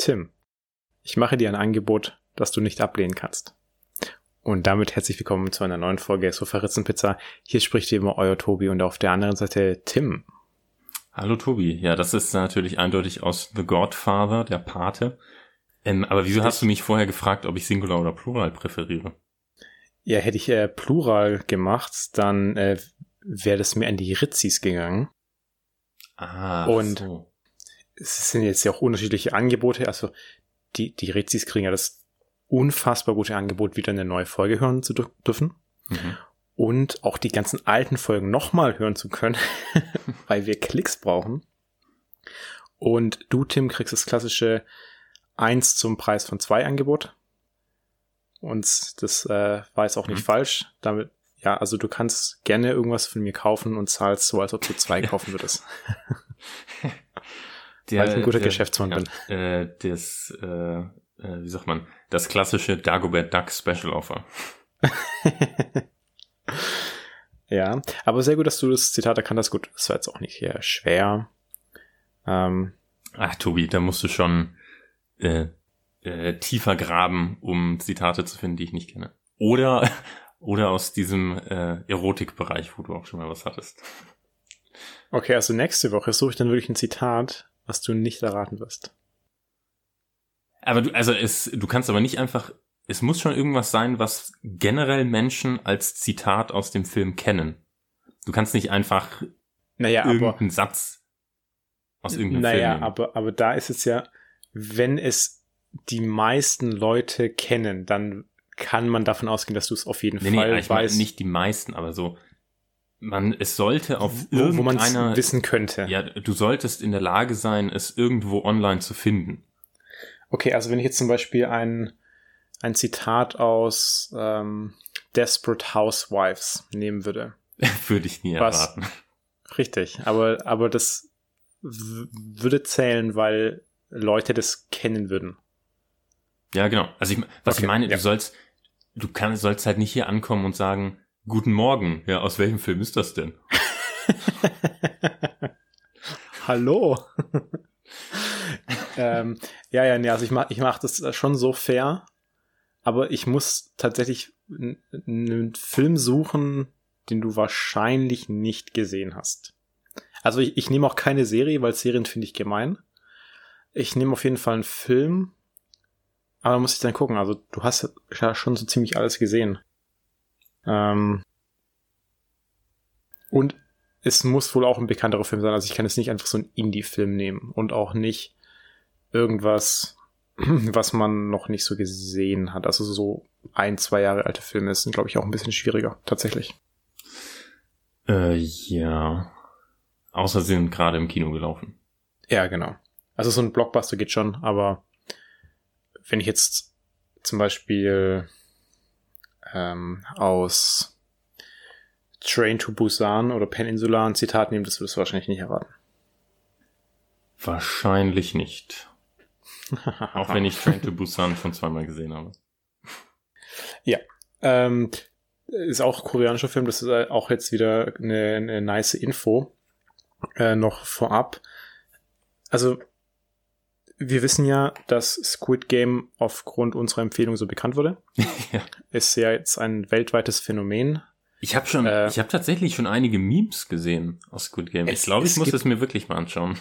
Tim, ich mache dir ein Angebot, das du nicht ablehnen kannst. Und damit herzlich willkommen zu einer neuen Folge Sofa Ritzenpizza. Hier spricht wie immer euer Tobi und auf der anderen Seite Tim. Hallo Tobi. Ja, das ist natürlich eindeutig aus The Godfather, der Pate. Ähm, aber wieso hast du mich vorher gefragt, ob ich Singular oder Plural präferiere? Ja, hätte ich äh, Plural gemacht, dann äh, wäre das mir an die Ritzis gegangen. Ah, Und so. Es sind jetzt ja auch unterschiedliche Angebote. Also die, die Rezis kriegen ja das unfassbar gute Angebot, wieder eine neue Folge hören zu dür- dürfen. Mhm. Und auch die ganzen alten Folgen nochmal hören zu können, weil wir Klicks brauchen. Und du, Tim, kriegst das klassische 1 zum Preis von 2 Angebot. Und das äh, war jetzt auch nicht Mhm. falsch. Damit, ja, also du kannst gerne irgendwas von mir kaufen und zahlst so, als ob du zwei kaufen würdest. Der, Weil ich ein guter Geschäftsmann bin. Äh, das, äh, äh, wie sagt man, das klassische Dagobert Duck Special Offer. Ja, aber sehr gut, dass du das Zitat erkannt hast. Gut, das war jetzt auch nicht hier schwer. Ähm, Ach, Tobi, da musst du schon äh, äh, tiefer graben, um Zitate zu finden, die ich nicht kenne. Oder, oder aus diesem äh, Erotikbereich, wo du auch schon mal was hattest. okay, also nächste Woche suche ich dann wirklich ein Zitat, was du nicht erraten wirst. Aber du, also es, du kannst aber nicht einfach, es muss schon irgendwas sein, was generell Menschen als Zitat aus dem Film kennen. Du kannst nicht einfach Naja, aber, irgendeinen Satz aus irgendeinem naja, Film nehmen. aber, aber da ist es ja, wenn es die meisten Leute kennen, dann kann man davon ausgehen, dass du es auf jeden nee, nee, Fall ich meine weißt, nicht die meisten, aber so, man, es sollte auf wo, wo man es irgendeiner, wissen könnte. ja, du solltest in der Lage sein, es irgendwo online zu finden. Okay, also wenn ich jetzt zum Beispiel ein, ein Zitat aus ähm, Desperate Housewives nehmen würde. Würde ich nie Was? erraten. Richtig, aber, aber das würde zählen, weil Leute das kennen würden. Ja, genau. Also ich, was Okay, ich meine, ja. du sollst, du kannst, sollst halt nicht hier ankommen und sagen, guten Morgen. Ja, aus welchem Film ist das denn? Hallo. ähm, ja, ja, nee, also ich mach, ich mach das schon so fair, aber ich muss tatsächlich einen Film suchen, den du wahrscheinlich nicht gesehen hast. Also ich, ich nehme auch keine Serie, weil Serien finde ich gemein. Ich nehme auf jeden Fall einen Film, aber muss ich dann gucken. Also du hast ja schon so ziemlich alles gesehen. Ähm, und es muss wohl auch ein bekannterer Film sein. Also ich kann jetzt nicht einfach so einen Indie-Film nehmen und auch nicht irgendwas, was man noch nicht so gesehen hat. Also so ein, zwei Jahre alte Filme sind, glaube ich, auch ein bisschen schwieriger, tatsächlich. Äh, ja. Außer sie sind gerade im Kino gelaufen. Ja, genau. Also so ein Blockbuster geht schon, aber wenn ich jetzt zum Beispiel ähm, aus Train to Busan oder Peninsula ein Zitat nehme, das würdest du wahrscheinlich nicht erwarten. Wahrscheinlich nicht. Auch wenn ich Train to Busan schon zweimal gesehen habe. Ähm, ist auch koreanischer Film, das ist äh, auch jetzt wieder eine, eine nice Info äh, noch vorab. Also, wir wissen ja, dass Squid Game aufgrund unserer Empfehlung so bekannt wurde. ja. Ist ja jetzt ein weltweites Phänomen. Ich habe schon, Äh, ich habe tatsächlich schon einige Memes gesehen aus Squid Game. Es- ich glaube, ich muss gibt- es mir wirklich mal anschauen.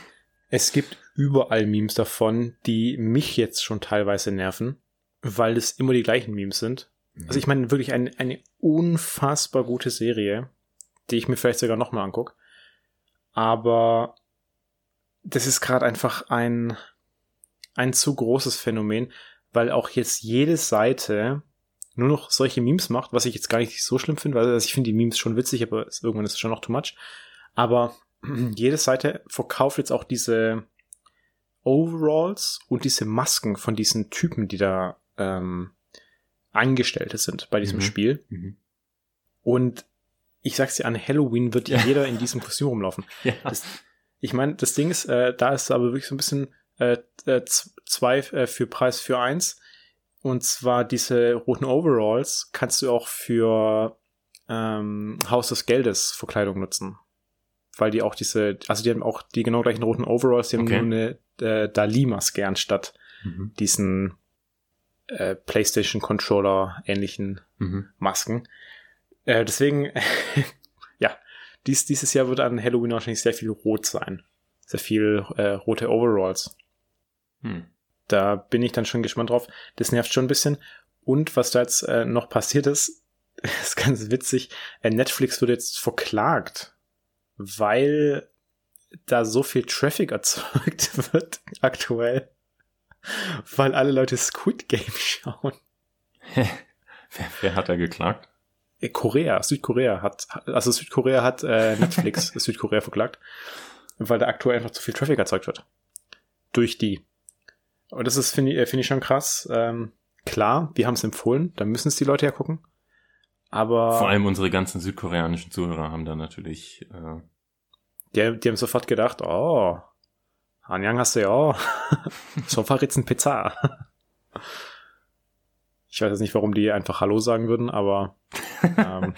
Es gibt überall Memes davon, die mich jetzt schon teilweise nerven, weil es immer die gleichen Memes sind. Also ich meine wirklich eine, eine unfassbar gute Serie, die ich mir vielleicht sogar nochmal angucke. Aber das ist gerade einfach ein, ein zu großes Phänomen, weil auch jetzt jede Seite nur noch solche Memes macht, was ich jetzt gar nicht so schlimm finde, weil also ich finde die Memes schon witzig, aber irgendwann ist es schon noch too much. Aber jede Seite verkauft jetzt auch diese Overalls und diese Masken von diesen Typen, die da ähm, Angestellte sind bei diesem Mhm. Spiel. Mhm. Und ich sag's dir, an Halloween wird Ja. jeder in diesem Kostüm rumlaufen. Ja. Das, ich meine, das Ding ist, äh, da ist aber wirklich so ein bisschen äh, äh, zwei äh, für Preis für eins. Und zwar diese roten Overalls kannst du auch für ähm, Haus des Geldes Verkleidung nutzen. Weil die auch diese, also die haben auch die genau gleichen roten Overalls, die haben Okay. nur eine äh, Dali-Maske anstatt Mhm. diesen äh, PlayStation-Controller ähnlichen Mhm. Masken. Äh, deswegen, ja, dies, dieses Jahr wird an Halloween wahrscheinlich sehr viel rot sein. Sehr viel äh, rote Overalls. Hm. Da bin ich dann schon gespannt drauf. Das nervt schon ein bisschen. Und was da jetzt äh, noch passiert ist, ist ganz witzig. Äh, Netflix wird jetzt verklagt, weil da so viel Traffic erzeugt wird aktuell, weil alle Leute Squid Game schauen. Wer, wer hat da geklagt? Äh, Korea, Südkorea hat, also Südkorea hat äh, Netflix Südkorea verklagt, weil da aktuell einfach zu viel Traffic erzeugt wird. Durch die. Und das ist, finde ich, äh, finde ich schon krass. Ähm, klar, wir haben es empfohlen, da müssen es die Leute ja gucken. Aber Vor allem unsere ganzen südkoreanischen Zuhörer haben da natürlich äh, die, die haben sofort gedacht, oh, Hanyang hast du ja auch. Sofa-Ritzen Pizza. Ich weiß jetzt nicht, warum die einfach Hallo sagen würden, aber ähm,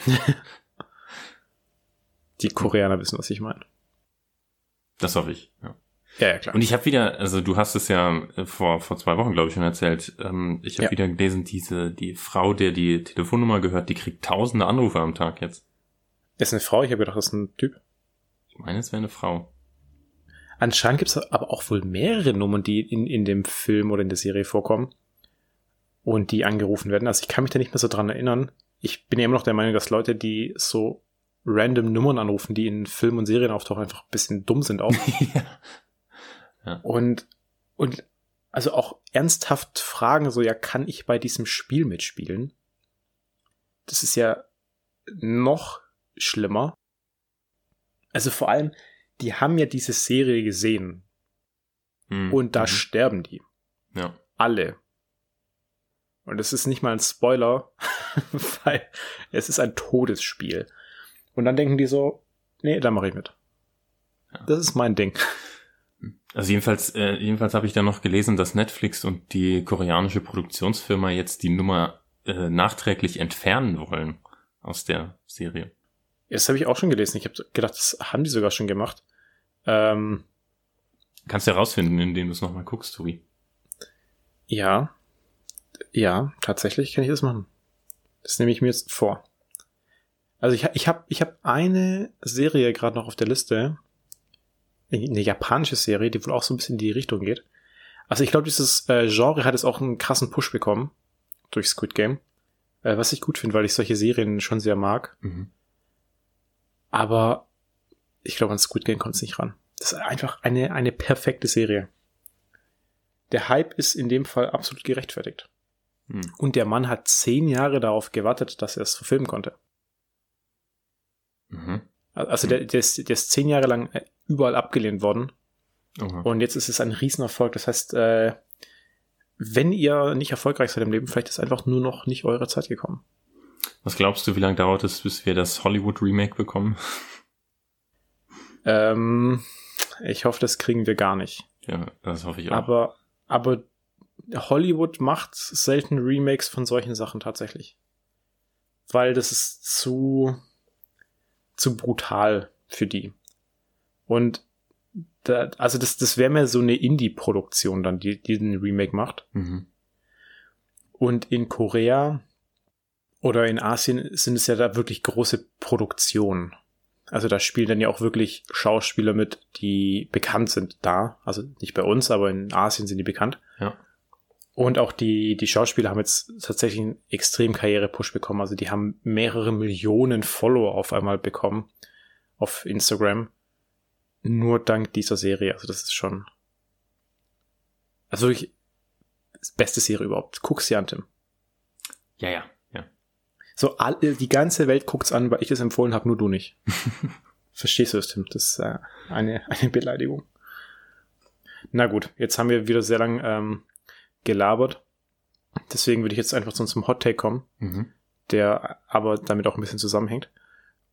die Koreaner wissen, was ich meine. Das hoffe ich. Ja. Ja, ja, klar. Und ich habe wieder, also du hast es ja äh, vor vor zwei Wochen glaube ich schon erzählt. Ähm, ich habe Ja. wieder gelesen, diese die Frau, der die Telefonnummer gehört, die kriegt tausende Anrufe am Tag jetzt. ist eine Frau, ich habe gedacht, das ist ein Typ. Ich meine, es wäre eine Frau. Anscheinend gibt es aber auch wohl mehrere Nummern, die in, in dem Film oder in der Serie vorkommen und die angerufen werden. Also ich kann mich da nicht mehr so dran erinnern. Ich bin ja immer noch der Meinung, dass Leute, die so random Nummern anrufen, die in Filmen und Serien auftauchen, einfach ein bisschen dumm sind auch. ja. Und, und also auch ernsthaft fragen, so, ja, kann ich bei diesem Spiel mitspielen? Das ist ja noch schlimmer. Also vor allem, die haben ja diese Serie gesehen Hm. und da Mhm. sterben die. Ja. Alle. Und das ist nicht mal ein Spoiler, weil es ist ein Todesspiel. Und dann denken die so, nee, da mache ich mit. Ja. Das ist mein Ding. Also jedenfalls, äh, jedenfalls habe ich da noch gelesen, dass Netflix und die koreanische Produktionsfirma jetzt die Nummer äh, nachträglich entfernen wollen aus der Serie. Das habe ich auch schon gelesen. Ich habe gedacht, das haben die sogar schon gemacht. Ähm, Kannst du herausfinden, indem du es nochmal guckst, Tobi. ja. Ja, tatsächlich kann ich das machen. Das nehme ich mir jetzt vor. Also ich, ich habe ich hab eine Serie gerade noch auf der Liste. Eine japanische Serie, die wohl auch so ein bisschen in die Richtung geht. Also ich glaube, dieses äh, Genre hat jetzt auch einen krassen Push bekommen durch Squid Game. Äh, was ich gut finde, weil ich solche Serien schon sehr mag. Mhm. Aber ich glaube, an Squid Game kommt es nicht ran. Das ist einfach eine, eine perfekte Serie. Der Hype ist in dem Fall absolut gerechtfertigt. Hm. Und der Mann hat zehn Jahre darauf gewartet, dass er es verfilmen konnte. Mhm. Also der, der, ist, der ist zehn Jahre lang äh, überall abgelehnt worden. Aha. Und jetzt ist es ein Riesenerfolg. Das heißt, äh, wenn ihr nicht erfolgreich seid im Leben, vielleicht ist einfach nur noch nicht eure Zeit gekommen. Was glaubst du, wie lange dauert es, bis wir das Hollywood-Remake bekommen? Ähm, ich hoffe, das kriegen wir gar nicht. Ja, das hoffe ich auch. Aber, aber Hollywood macht selten Remakes von solchen Sachen tatsächlich. Weil das ist zu, zu brutal für die. Und da, also das, das wäre mehr so eine Indie-Produktion dann, die, die den Remake macht. mhm. Und in Korea oder in Asien sind es ja da wirklich große Produktionen. Also da spielen dann ja auch wirklich Schauspieler mit, die bekannt sind da. Also nicht bei uns, aber in Asien sind die bekannt. Ja. Und auch die, die Schauspieler haben jetzt tatsächlich einen extremen Karriere-Push bekommen. Also die haben mehrere Millionen Follower auf einmal bekommen auf Instagram. Nur dank dieser Serie. Also das ist schon, also wirklich beste Serie überhaupt. Guck's dir an, Tim. Ja, ja, ja. So, all, die ganze Welt guckt's an, weil ich das empfohlen habe, nur du nicht. Verstehst du es, Tim? Das ist äh, eine, eine Beleidigung. Na gut, jetzt haben wir wieder sehr lang ähm, gelabert. Deswegen würde ich jetzt einfach zu unserem Hot Take kommen, Mhm. der aber damit auch ein bisschen zusammenhängt.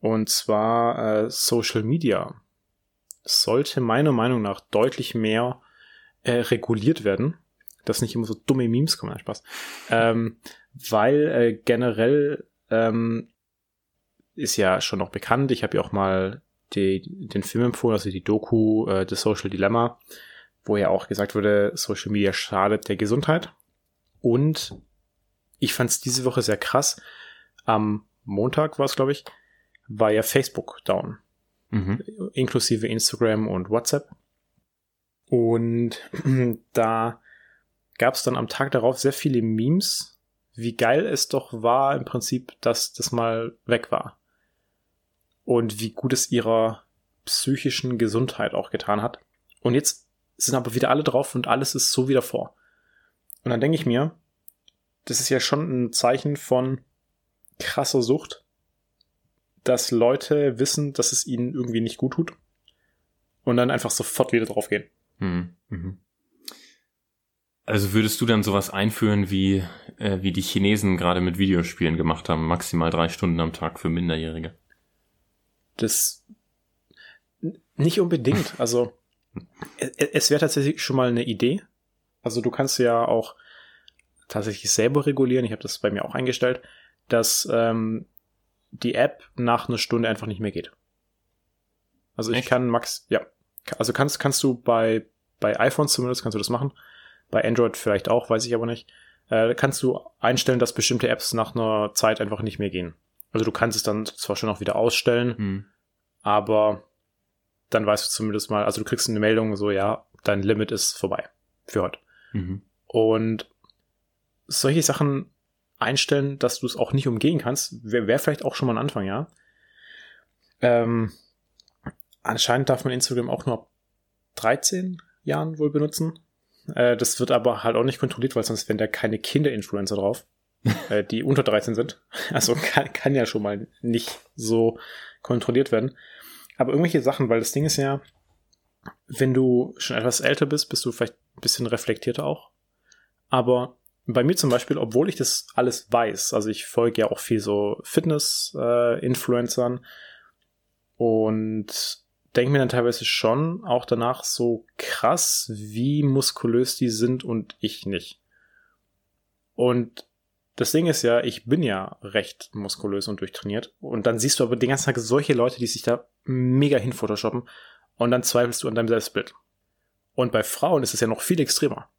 Und zwar äh, Social Media sollte meiner Meinung nach deutlich mehr äh, reguliert werden, dass nicht immer so dumme Memes kommen, nein, Spaß. Ähm, weil äh, generell ähm, ist ja schon noch bekannt, ich habe ja auch mal die, den Film empfohlen, also die Doku äh, The Social Dilemma, wo ja auch gesagt wurde, Social Media schadet der Gesundheit. Und ich fand es diese Woche sehr krass. Am Montag war es, glaube ich, war ja Facebook down. Mhm. Inklusive Instagram und WhatsApp. Und da gab es dann am Tag darauf sehr viele Memes, wie geil es doch war im Prinzip, dass das mal weg war. Und wie gut es ihrer psychischen Gesundheit auch getan hat. Und jetzt sind aber wieder alle drauf und alles ist so wie davor. Und dann denke ich mir, das ist ja schon ein Zeichen von krasser Sucht, dass Leute wissen, dass es ihnen irgendwie nicht gut tut und dann einfach sofort wieder drauf gehen. Mhm. Mhm. Also würdest du dann sowas einführen, wie, äh, wie die Chinesen gerade mit Videospielen gemacht haben, maximal drei Stunden am Tag für Minderjährige? Das nicht unbedingt. Also es wäre tatsächlich schon mal eine Idee. Also du kannst ja auch tatsächlich selber regulieren. Ich habe das bei mir auch eingestellt, dass ähm, die App nach einer Stunde einfach nicht mehr geht. Also ich Echt? kann max, ja, also kannst kannst du bei bei iPhones zumindest kannst du das machen. Bei Android vielleicht auch, weiß ich aber nicht. Äh, kannst du einstellen, dass bestimmte Apps nach einer Zeit einfach nicht mehr gehen. Also du kannst es dann zwar schon auch wieder ausstellen, hm. aber dann weißt du zumindest mal, also du kriegst eine Meldung so, ja, dein Limit ist vorbei für heute. Mhm. Und solche Sachen einstellen, dass du es auch nicht umgehen kannst, wäre wär vielleicht auch schon mal ein Anfang, ja. Ähm, anscheinend darf man Instagram auch nur ab 13 Jahren wohl benutzen. Äh, das wird aber halt auch nicht kontrolliert, weil sonst wären da keine Kinder-Influencer drauf, äh, die unter 13 sind. Also kann, kann ja schon mal nicht so kontrolliert werden. Aber irgendwelche Sachen, weil das Ding ist ja, wenn du schon etwas älter bist, bist du vielleicht ein bisschen reflektierter auch. Aber bei mir zum Beispiel, obwohl ich das alles weiß, also ich folge ja auch viel so Fitness-Influencern äh, und denke mir dann teilweise schon auch danach so krass, wie muskulös die sind und ich nicht. Und das Ding ist ja, ich bin ja recht muskulös und durchtrainiert. Und dann siehst du aber den ganzen Tag solche Leute, die sich da mega hin photoshoppen. Und dann zweifelst du an deinem Selbstbild. Und bei Frauen ist es ja noch viel extremer.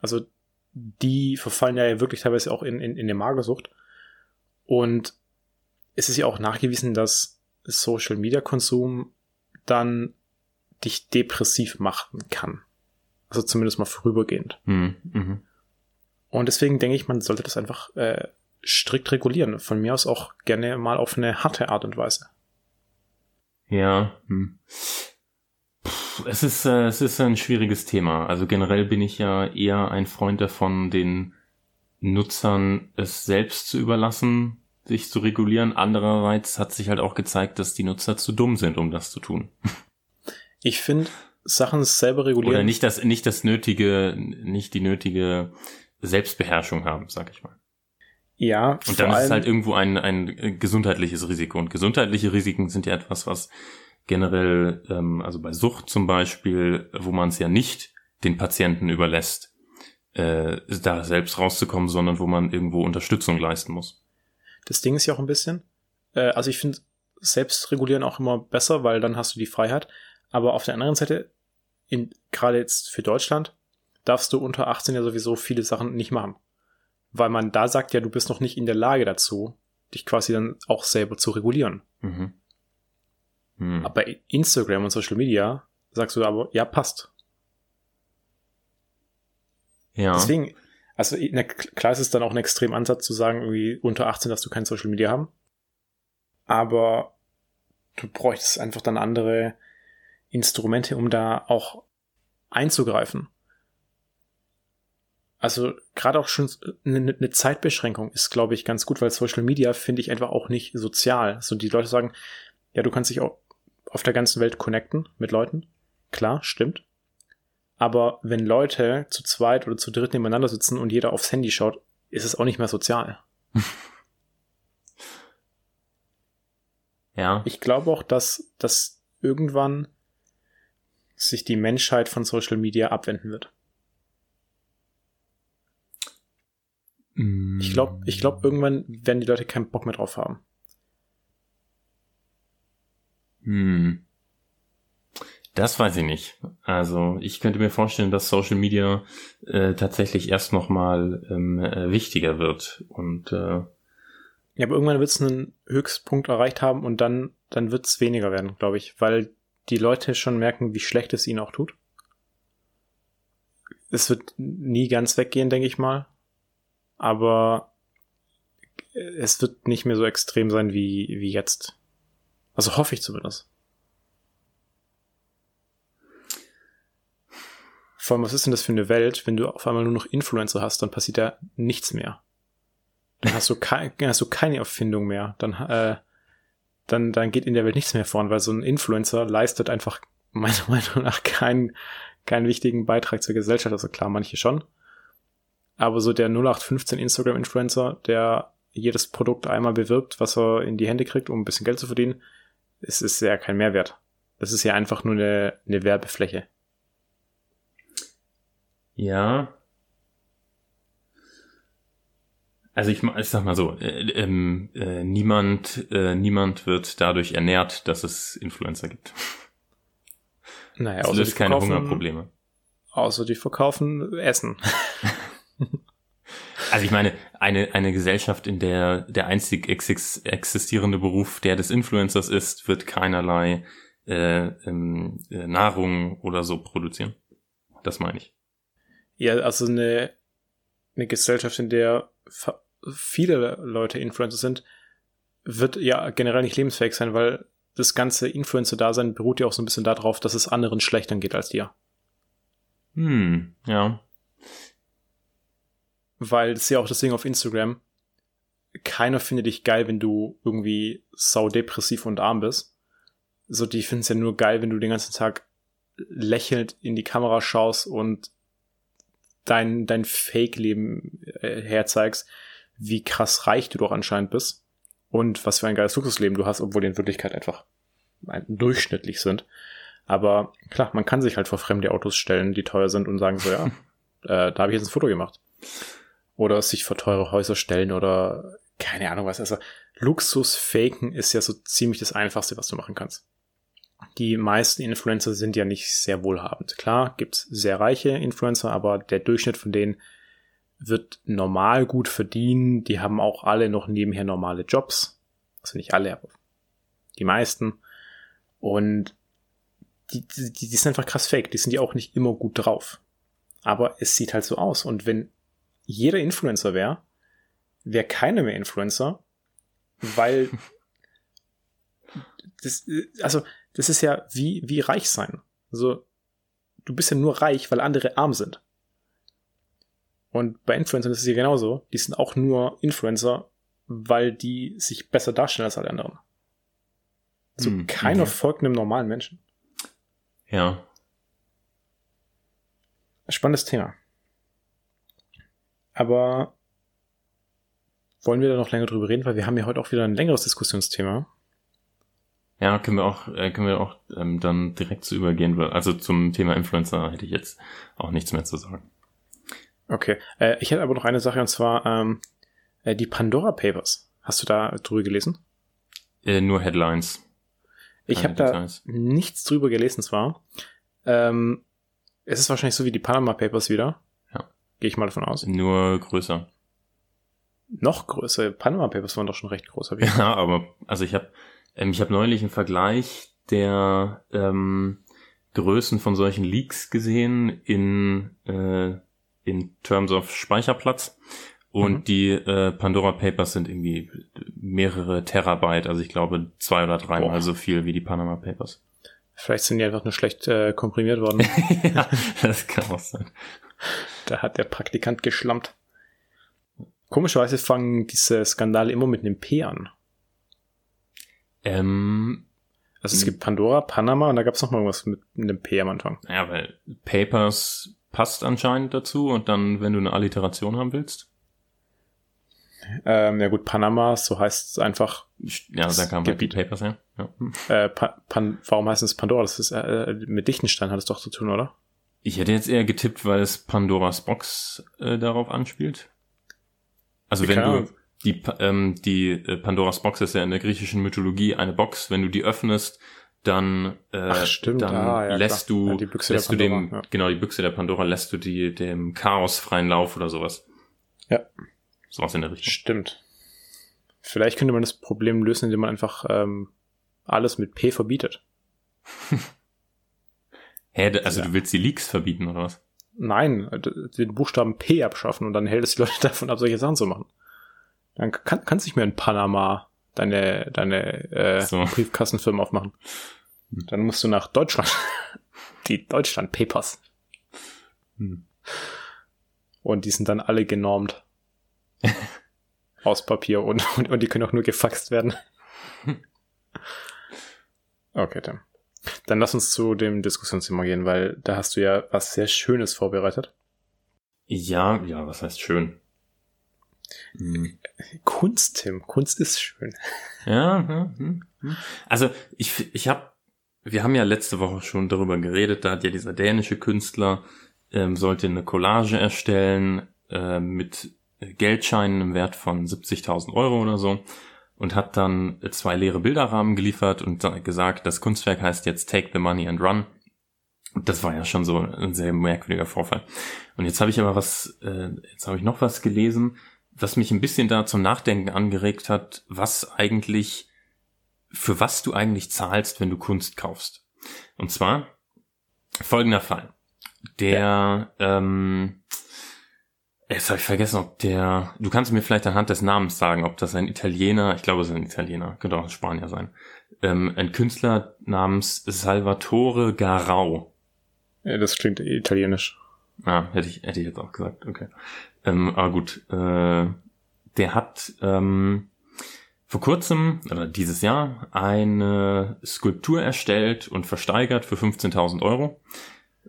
Also die verfallen ja wirklich teilweise auch in, in, in der Magersucht. Und es ist ja auch nachgewiesen, dass Social Media Konsum dann dich depressiv machen kann. Also zumindest mal vorübergehend. Mhm. Mhm. Und deswegen denke ich, man sollte das einfach äh, strikt regulieren. Von mir aus auch gerne mal auf eine harte Art und Weise. Ja. Hm. Es ist, äh, es ist ein schwieriges Thema. Also generell bin ich ja eher ein Freund davon, den Nutzern es selbst zu überlassen, sich zu regulieren. Andererseits hat sich halt auch gezeigt, dass die Nutzer zu dumm sind, um das zu tun. Ich finde, Sachen selber regulieren. Oder nicht das, nicht das nötige, nicht die nötige Selbstbeherrschung haben, sag ich mal. Ja. Und dann ist es halt irgendwo ein, ein gesundheitliches Risiko. Und gesundheitliche Risiken sind ja etwas, was generell, ähm, also bei Sucht zum Beispiel, wo man es ja nicht den Patienten überlässt, äh, da selbst rauszukommen, sondern wo man irgendwo Unterstützung leisten muss. Das Ding ist ja auch ein bisschen, äh, also ich finde Selbstregulieren auch immer besser, weil dann hast du die Freiheit. Aber auf der anderen Seite, in, gerade jetzt für Deutschland, darfst du unter 18 ja sowieso viele Sachen nicht machen. Weil man da sagt ja, du bist noch nicht in der Lage dazu, dich quasi dann auch selber zu regulieren. Mhm. Mhm. Aber bei Instagram und Social Media sagst du aber, ja, passt. Ja. Deswegen, also klar ist es dann auch ein extrem Ansatz zu sagen, irgendwie unter 18 darfst du kein Social Media haben. Aber du bräuchtest einfach dann andere Instrumente, um da auch einzugreifen. Also gerade auch schon eine, eine Zeitbeschränkung ist, glaube ich, ganz gut, weil Social Media finde ich einfach auch nicht sozial. So die Leute sagen, ja, du kannst dich auch auf der ganzen Welt connecten mit Leuten. Klar, stimmt. Aber wenn Leute zu zweit oder zu dritt nebeneinander sitzen und jeder aufs Handy schaut, ist es auch nicht mehr sozial. ja. Ich glaube auch, dass, dass irgendwann sich die Menschheit von Social Media abwenden wird. Ich glaube, ich glaube, irgendwann werden die Leute keinen Bock mehr drauf haben. Hm. Das weiß ich nicht. Also ich könnte mir vorstellen, dass Social Media äh, tatsächlich erst noch mal ähm, äh, wichtiger wird und äh, ja, aber irgendwann wird es einen Höchstpunkt erreicht haben und dann dann wird es weniger werden, glaube ich, weil die Leute schon merken, wie schlecht es ihnen auch tut. Es wird nie ganz weggehen, denke ich mal, aber es wird nicht mehr so extrem sein wie wie jetzt. Also hoffe ich zumindest. Vor allem, was ist denn das für eine Welt, wenn du auf einmal nur noch Influencer hast, dann passiert da nichts mehr. Dann hast du, kein, hast du keine Erfindung mehr. Dann, äh, dann, dann geht in der Welt nichts mehr voran, weil so ein Influencer leistet einfach meiner Meinung nach keinen, keinen wichtigen Beitrag zur Gesellschaft. Also klar, manche schon. Aber so der 0815 Instagram-Influencer, der jedes Produkt einmal bewirbt, was er in die Hände kriegt, um ein bisschen Geld zu verdienen, ist, ist ja kein Mehrwert. Das ist ja einfach nur eine, eine Werbefläche. Ja. Also ich, ich sag mal so, äh, ähm, äh, niemand, äh, niemand wird dadurch ernährt, dass es Influencer gibt. Naja, es löst keine Hungerprobleme. Außer die verkaufen Essen. Also ich meine, eine, eine Gesellschaft, in der der einzig ex existierende Beruf der des Influencers ist, wird keinerlei äh, ähm, äh, Nahrung oder so produzieren. Das meine ich. Ja, also eine, eine Gesellschaft, in der viele Leute Influencer sind, wird ja generell nicht lebensfähig sein, weil das ganze Influencer-Dasein beruht ja auch so ein bisschen darauf, dass es anderen schlechter geht als dir. Hm, ja. Weil das ist ja auch das Ding auf Instagram. Keiner findet dich geil, wenn du irgendwie saudepressiv und arm bist. So, die finden es ja nur geil, wenn du den ganzen Tag lächelnd in die Kamera schaust und dein, dein Fake-Leben äh, herzeigst, wie krass reich du doch anscheinend bist und was für ein geiles Luxusleben du hast, obwohl die in Wirklichkeit einfach durchschnittlich sind. Aber klar, man kann sich halt vor fremde Autos stellen, die teuer sind und sagen so, ja, äh, da habe ich jetzt ein Foto gemacht. Oder sich vor teure Häuser stellen oder keine Ahnung was. Also Luxus faken ist ja so ziemlich das Einfachste, was du machen kannst die meisten Influencer sind ja nicht sehr wohlhabend. Klar, gibt's sehr reiche Influencer, aber der Durchschnitt von denen wird normal gut verdienen. Die haben auch alle noch nebenher normale Jobs. Also nicht alle, aber die meisten. Und die, die, die sind einfach krass fake. Die sind ja auch nicht immer gut drauf. Aber es sieht halt so aus. Und wenn jeder Influencer wäre, wäre keiner mehr Influencer, weil das, also das ist ja wie, wie reich sein. Also, du bist ja nur reich, weil andere arm sind. Und bei Influencern ist es ja genauso. Die sind auch nur Influencer, weil die sich besser darstellen als alle anderen. So hm, keiner okay. folgt einem normalen Menschen. Ja. Spannendes Thema. Aber wollen wir da noch länger drüber reden, weil wir haben ja heute auch wieder ein längeres Diskussionsthema. Ja, können wir auch, äh, können wir auch ähm, dann direkt zu übergehen. Also zum Thema Influencer hätte ich jetzt auch nichts mehr zu sagen. Okay. Äh, ich hätte aber noch eine Sache und zwar ähm, äh, die Pandora Papers. Hast du da drüber gelesen? Äh, nur Headlines. Ich habe da nichts drüber gelesen zwar. Ähm, es ist wahrscheinlich so wie die Panama Papers wieder. Gehe ich mal davon aus. Nur größer. Noch größer. Panama Papers waren doch schon recht groß. Ja, aber also ich habe ähm, ich habe neulich einen Vergleich der ähm, Größen von solchen Leaks gesehen in, äh, in Terms of Speicherplatz. Und mhm. die äh, Pandora Papers sind irgendwie mehrere Terabyte, also ich glaube zwei oder dreimal Boah. so viel wie die Panama Papers. Vielleicht sind die einfach nur schlecht äh, komprimiert worden. ja, das kann auch sein. Da hat der Praktikant geschlampt. Komischerweise fangen diese Skandale immer mit einem P an. Ähm, also es gibt Pandora, Panama und da gab es noch mal irgendwas mit einem P am Anfang. Ja, weil Papers passt anscheinend dazu und dann, wenn du eine Alliteration haben willst. Ähm, ja gut, Panama, so heißt es einfach. Ja, da kam halt die Papers her. Ja. Äh, pa Pan warum heißt es Pandora? Das ist äh, mit Dichtenstein hat es doch zu tun, oder? Ich hätte jetzt eher getippt, weil es Pandoras Box äh, darauf anspielt. Also wenn du die, ähm, die äh, Pandoras Box ist ja in der griechischen Mythologie eine Box. Wenn du die öffnest, dann, äh, Ach, stimmt. dann Ah, ja, lässt klar. du, Ja, die Büchse lässt du dem, ja. genau, die Büchse der Pandora lässt du die, dem Chaos freien Lauf oder sowas. Ja. Sowas in der Richtung. Stimmt. Vielleicht könnte man das Problem lösen, indem man einfach ähm, alles mit P verbietet. Hä, also Ja. du willst die Leaks verbieten oder was? Nein, den Buchstaben P abschaffen und dann hält es die Leute davon ab, solche Sachen zu machen. Dann kann, kannst du nicht mehr in Panama deine, deine äh, So. Briefkastenfirma aufmachen. Dann musst du nach Deutschland. Die Deutschland Papers. Hm. Und die sind dann alle genormt. Aus Papier und, und, und die können auch nur gefaxt werden. Okay, dann. Dann lass uns zu dem Diskussionsthema gehen, weil da hast du ja was sehr Schönes vorbereitet. Ja, ja, was heißt schön? Hm. Kunst, Tim. Kunst ist schön. Ja, ja, hm, hm. also ich, ich habe, wir haben ja letzte Woche schon darüber geredet, da hat ja dieser dänische Künstler, ähm, sollte eine Collage erstellen äh, mit Geldscheinen im Wert von 70.000 Euro oder so und hat dann zwei leere Bilderrahmen geliefert und gesagt, das Kunstwerk heißt jetzt Take the Money and Run. Und das war ja schon so ein sehr merkwürdiger Vorfall. Und jetzt habe ich aber was, äh, jetzt habe ich noch was gelesen, was mich ein bisschen da zum Nachdenken angeregt hat, was eigentlich, für was du eigentlich zahlst, wenn du Kunst kaufst. Und zwar folgender Fall. Der, ähm, jetzt habe ich vergessen, ob der, du kannst mir vielleicht anhand des Namens sagen, ob das ein Italiener, ich glaube, es ist ein Italiener, könnte auch ein Spanier sein, ähm, ein Künstler namens Salvatore Garau. Ja, das klingt italienisch. Ah, hätte ich, hätte ich jetzt auch gesagt, okay. Ähm, aber gut, äh, der hat ähm, vor kurzem, oder dieses Jahr, eine Skulptur erstellt und versteigert für 15.000 Euro.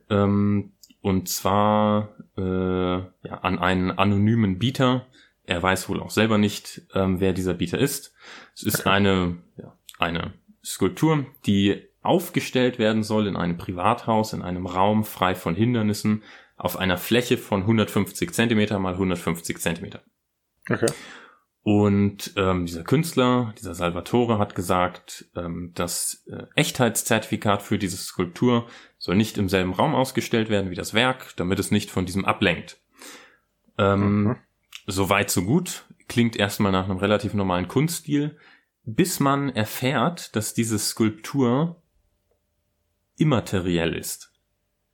Ähm, und zwar äh, ja, an einen anonymen Bieter. Er weiß wohl auch selber nicht, ähm, wer dieser Bieter ist. Es ist Okay. eine, ja, eine Skulptur, die aufgestellt werden soll in einem Privathaus, in einem Raum frei von Hindernissen, auf einer Fläche von 150 Zentimeter mal 150 Zentimeter. Okay. Und ähm, dieser Künstler, dieser Salvatore, hat gesagt, ähm, das äh, Echtheitszertifikat für diese Skulptur soll nicht im selben Raum ausgestellt werden wie das Werk, damit es nicht von diesem ablenkt. Ähm, Mhm. So weit, so gut. Klingt erstmal nach einem relativ normalen Kunststil, bis man erfährt, dass diese Skulptur immateriell ist.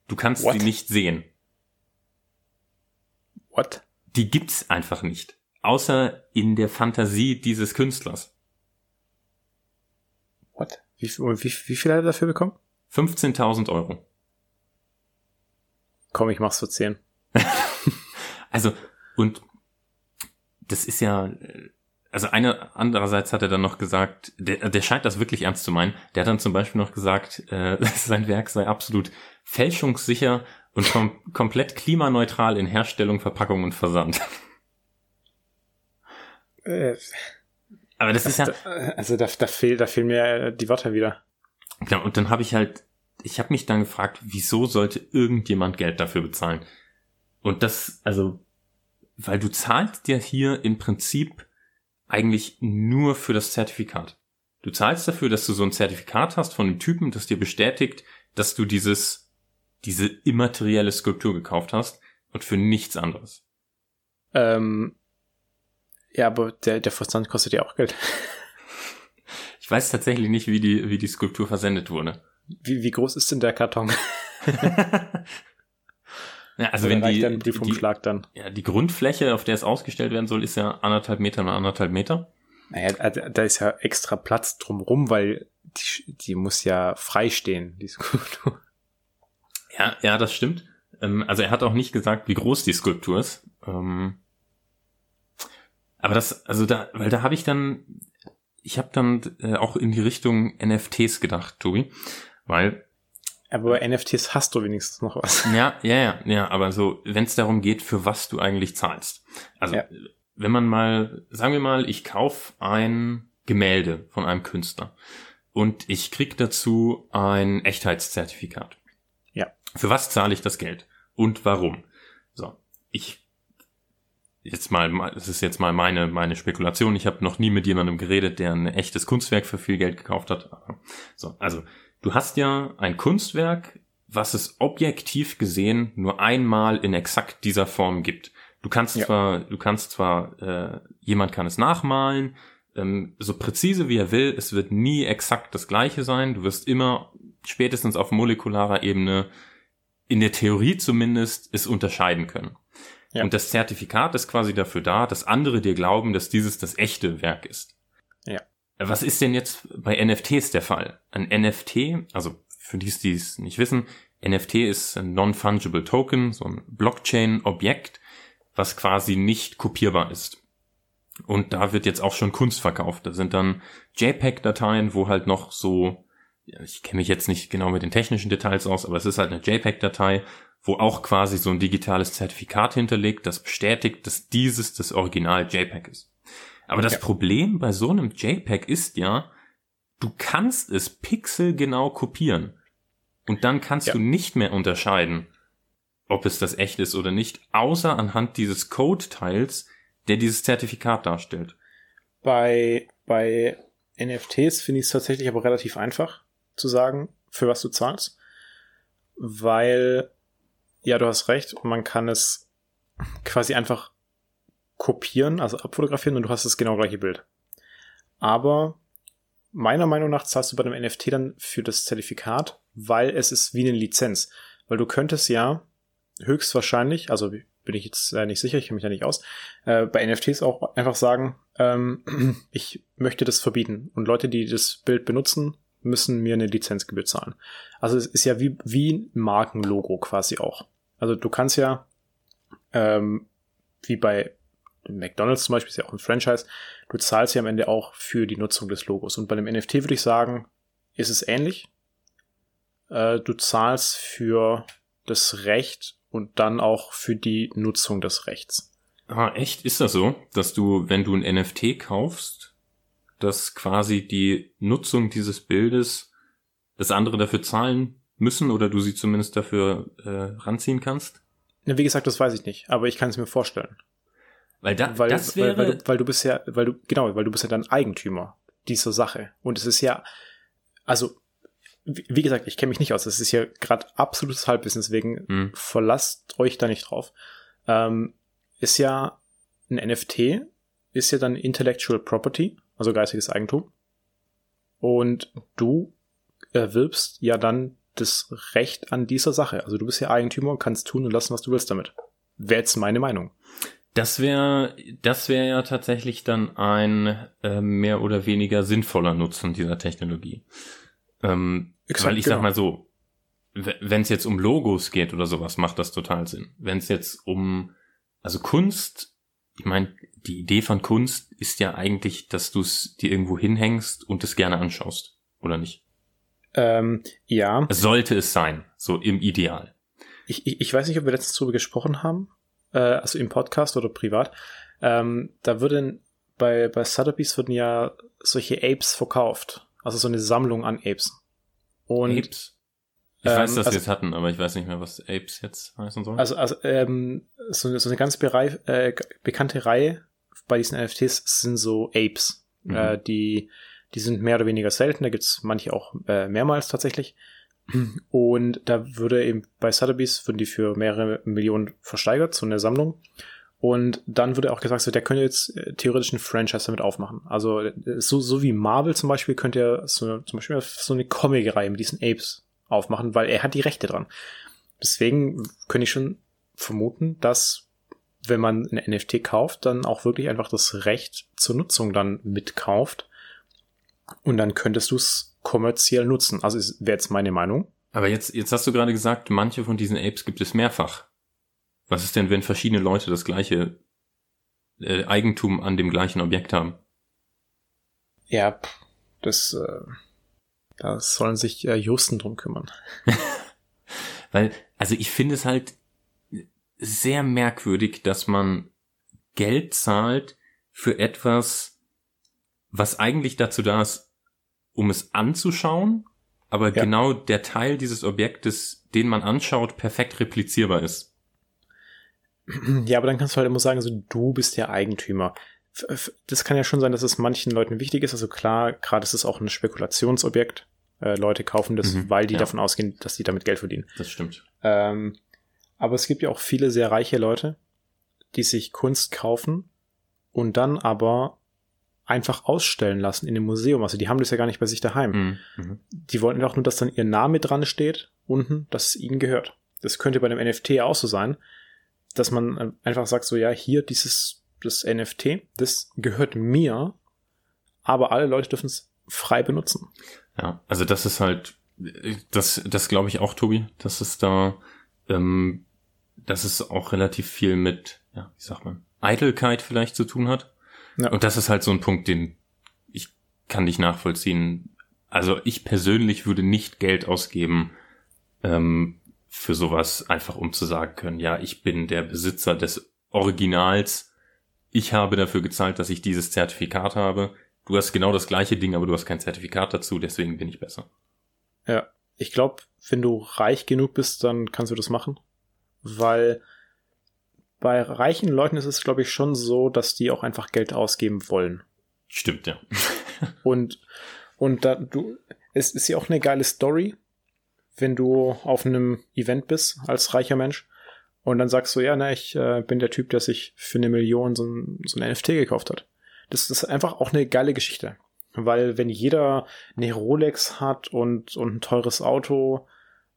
Du kannst What? sie nicht sehen. What? Die gibt's einfach nicht. Außer in der Fantasie dieses Künstlers. What? Wie, wie, wie viel hat er dafür bekommen? 15.000 Euro. Komm, ich mach's für 10. Also, und das ist ja, also eine, andererseits hat er dann noch gesagt, der, der scheint das wirklich ernst zu meinen. Der hat dann zum Beispiel noch gesagt, äh, sein Werk sei absolut fälschungssicher und kom komplett klimaneutral in Herstellung, Verpackung und Versand. Äh, Aber das ist ja, da, also da, da, fehlt, da fehlen mir äh, die Wörter wieder. Genau, und dann habe ich halt, ich habe mich dann gefragt, wieso sollte irgendjemand Geld dafür bezahlen? Und das, also, weil du zahlst dir hier im Prinzip eigentlich nur für das Zertifikat. Du zahlst dafür, dass du so ein Zertifikat hast von einem Typen, das dir bestätigt, dass du dieses, diese immaterielle Skulptur gekauft hast und für nichts anderes. Ähm, ja, aber der, der Versand kostet ja auch Geld. Ich weiß tatsächlich nicht, wie die, wie die Skulptur versendet wurde. Wie, wie groß ist denn der Karton? Ja, also Oder wenn die, die, Briefumschlag dann? Ja, die Grundfläche, auf der es ausgestellt werden soll, ist ja anderthalb Meter mal anderthalb Meter. Naja, da da ist ja extra Platz drumrum, weil die, die muss ja frei stehen, die Skulptur. Ja, ja, das stimmt. Ähm, also er hat auch nicht gesagt, wie groß die Skulptur ist. Ähm, aber das, also da, weil da habe ich dann, ich habe dann äh, auch in die Richtung NFTs gedacht, Tobi, weil Aber bei NFTs hast du wenigstens noch was. Ja, ja, ja, ja, aber so, wenn es darum geht, für was du eigentlich zahlst. Also, Ja. wenn man mal, sagen wir mal, ich kauf ein Gemälde von einem Künstler und ich krieg dazu ein Echtheitszertifikat. Ja. Für was zahle ich das Geld und warum? So, ich jetzt mal, das ist jetzt mal meine meine Spekulation. Ich habe noch nie mit jemandem geredet, der ein echtes Kunstwerk für viel Geld gekauft hat. So, also du hast ja ein Kunstwerk, was es objektiv gesehen nur einmal in exakt dieser Form gibt. Du kannst ja. zwar, du kannst zwar, äh, jemand kann es nachmalen, ähm, so präzise wie er will, es wird nie exakt das gleiche sein. Du wirst immer spätestens auf molekularer Ebene in der Theorie zumindest es unterscheiden können. Ja. Und das Zertifikat ist quasi dafür da, dass andere dir glauben, dass dieses das echte Werk ist. Ja. Was ist denn jetzt bei NFTs der Fall? Ein NFT, also für die, die es nicht wissen, NFT ist ein Non-Fungible Token, so ein Blockchain-Objekt, was quasi nicht kopierbar ist. Und da wird jetzt auch schon Kunst verkauft. Da sind dann JPEG-Dateien, wo halt noch so, ich kenne mich jetzt nicht genau mit den technischen Details aus, aber es ist halt eine JPEG-Datei, wo auch quasi so ein digitales Zertifikat hinterlegt, das bestätigt, dass dieses das Original JPEG ist. Aber das ja. Problem bei so einem JPEG ist ja, du kannst es pixelgenau kopieren. Und dann kannst ja. du nicht mehr unterscheiden, ob es das echt ist oder nicht, außer anhand dieses Code-Teils, der dieses Zertifikat darstellt. Bei, bei NFTs finde ich es tatsächlich aber relativ einfach zu sagen, für was du zahlst, weil, ja, du hast recht, man kann es quasi einfach kopieren, also abfotografieren und du hast das genau gleiche Bild. Aber meiner Meinung nach zahlst du bei einem NFT dann für das Zertifikat, weil es ist wie eine Lizenz. Weil du könntest ja höchstwahrscheinlich, also bin ich jetzt nicht sicher, ich kenne mich da nicht aus, äh, bei NFTs auch einfach sagen, ähm, ich möchte das verbieten. Und Leute, die das Bild benutzen, müssen mir eine Lizenzgebühr zahlen. Also es ist ja wie, wie ein Markenlogo quasi auch. Also du kannst ja, ähm, wie bei McDonalds zum Beispiel, ist ja auch ein Franchise, du zahlst ja am Ende auch für die Nutzung des Logos. Und bei dem NFT würde ich sagen, ist es ähnlich. Äh, du zahlst für das Recht und dann auch für die Nutzung des Rechts. Ah, echt? Ist das so, dass du, wenn du ein NFT kaufst, dass quasi die Nutzung dieses Bildes, das andere dafür zahlen müssen oder du sie zumindest dafür äh, ranziehen kannst? Ja, wie gesagt, das weiß ich nicht, aber ich kann es mir vorstellen. Weil, da, weil, das wäre... Weil, weil, du, weil du bist ja, weil du, genau, weil du bist ja dann Eigentümer dieser Sache. Und es ist ja, also wie gesagt, ich kenne mich nicht aus. Das ist hier gerade absolutes Halbwissen, deswegen mhm. verlasst euch da nicht drauf. Ähm, ist ja ein NFT, ist ja dann Intellectual Property, also geistiges Eigentum. Und du erwirbst ja dann das Recht an dieser Sache. Also du bist ja Eigentümer und kannst tun und lassen, was du willst damit. Wäre jetzt meine Meinung. Das wäre das wäre ja tatsächlich dann ein äh, mehr oder weniger sinnvoller Nutzen dieser Technologie. Ähm, Exakt, weil ich genau. sag mal so, wenn es jetzt um Logos geht oder sowas, macht das total Sinn. Wenn es jetzt um, also Kunst, ich meine, die Idee von Kunst ist ja eigentlich, dass du es dir irgendwo hinhängst und es gerne anschaust, oder nicht? Ähm, ja. Sollte es sein, so im Ideal. Ich, ich, ich weiß nicht, ob wir letztens darüber gesprochen haben, äh, also im Podcast oder privat. Ähm, da würden bei, bei Sotheby's würden ja solche Apes verkauft. Also so eine Sammlung an Apes. Und, Apes? Ich ähm, weiß, dass also, wir es hatten, aber ich weiß nicht mehr, was Apes jetzt heißen soll. Also, also ähm, so, so eine ganz berei äh, bekannte Reihe bei diesen NFTs sind so Apes. Mhm. Äh, die, die sind mehr oder weniger selten, da gibt's manche auch äh, mehrmals tatsächlich. Und da würde eben bei Sotheby's würden die für mehrere Millionen versteigert, so eine Sammlung. Und dann wurde auch gesagt, so, der könnte jetzt äh, theoretisch ein Franchise damit aufmachen. Also äh, so, so wie Marvel zum Beispiel könnte er so, zum Beispiel so eine Comic-Reihe mit diesen Apes aufmachen, weil er hat die Rechte dran. Deswegen könnte ich schon vermuten, dass wenn man ein NFT kauft, dann auch wirklich einfach das Recht zur Nutzung dann mitkauft. Und dann könntest du es kommerziell nutzen. Also wäre jetzt meine Meinung. Aber jetzt, jetzt hast du gerade gesagt, manche von diesen Apes gibt es mehrfach. Was ist denn, wenn verschiedene Leute das gleiche äh, Eigentum an dem gleichen Objekt haben? Ja, das, äh, da sollen sich äh, Justen drum kümmern. Weil, also ich finde es halt sehr merkwürdig, dass man Geld zahlt für etwas, was eigentlich dazu da ist, um es anzuschauen, aber ja. genau der Teil dieses Objektes, den man anschaut, perfekt replizierbar ist. Ja, aber dann kannst du halt immer sagen, also du bist der Eigentümer. Das kann ja schon sein, dass es manchen Leuten wichtig ist. Also klar, gerade ist es auch ein Spekulationsobjekt. äh, Leute kaufen das, Mhm, weil die ja. davon ausgehen, dass die damit Geld verdienen. Das stimmt. Ähm, aber es gibt ja auch viele sehr reiche Leute, die sich Kunst kaufen und dann aber einfach ausstellen lassen in dem Museum. Also die haben das ja gar nicht bei sich daheim. Mhm. Mhm. Die wollten auch nur, dass dann ihr Name dran steht, unten, dass es ihnen gehört. Das könnte bei einem NFT ja auch so sein, dass man äh, einfach sagt, so ja, hier dieses, das NFT, das gehört mir, aber alle Leute dürfen es frei benutzen. Ja, also das ist halt, das, das glaube ich auch, Tobi, dass es da, ähm, dass es auch relativ viel mit, ja, wie sagt man, Eitelkeit vielleicht zu tun hat. Ja. Und das ist halt so ein Punkt, den ich kann nicht nachvollziehen. Also ich persönlich würde nicht Geld ausgeben ähm, für sowas, einfach um zu sagen können, ja, ich bin der Besitzer des Originals. Ich habe dafür gezahlt, dass ich dieses Zertifikat habe. Du hast genau das gleiche Ding, aber du hast kein Zertifikat dazu, deswegen bin ich besser. Ja, ich glaube, wenn du reich genug bist, dann kannst du das machen. Weil bei reichen Leuten ist es, glaube ich, schon so, dass die auch einfach Geld ausgeben wollen. Stimmt, ja. Und, und da, du, es ist ja auch eine geile Story, wenn du auf einem Event bist als reicher Mensch und dann sagst du, ja, na, ich äh, bin der Typ, der sich für eine Million so ein, so ein NFT gekauft hat. Das ist einfach auch eine geile Geschichte. Weil wenn jeder eine Rolex hat und, und ein teures Auto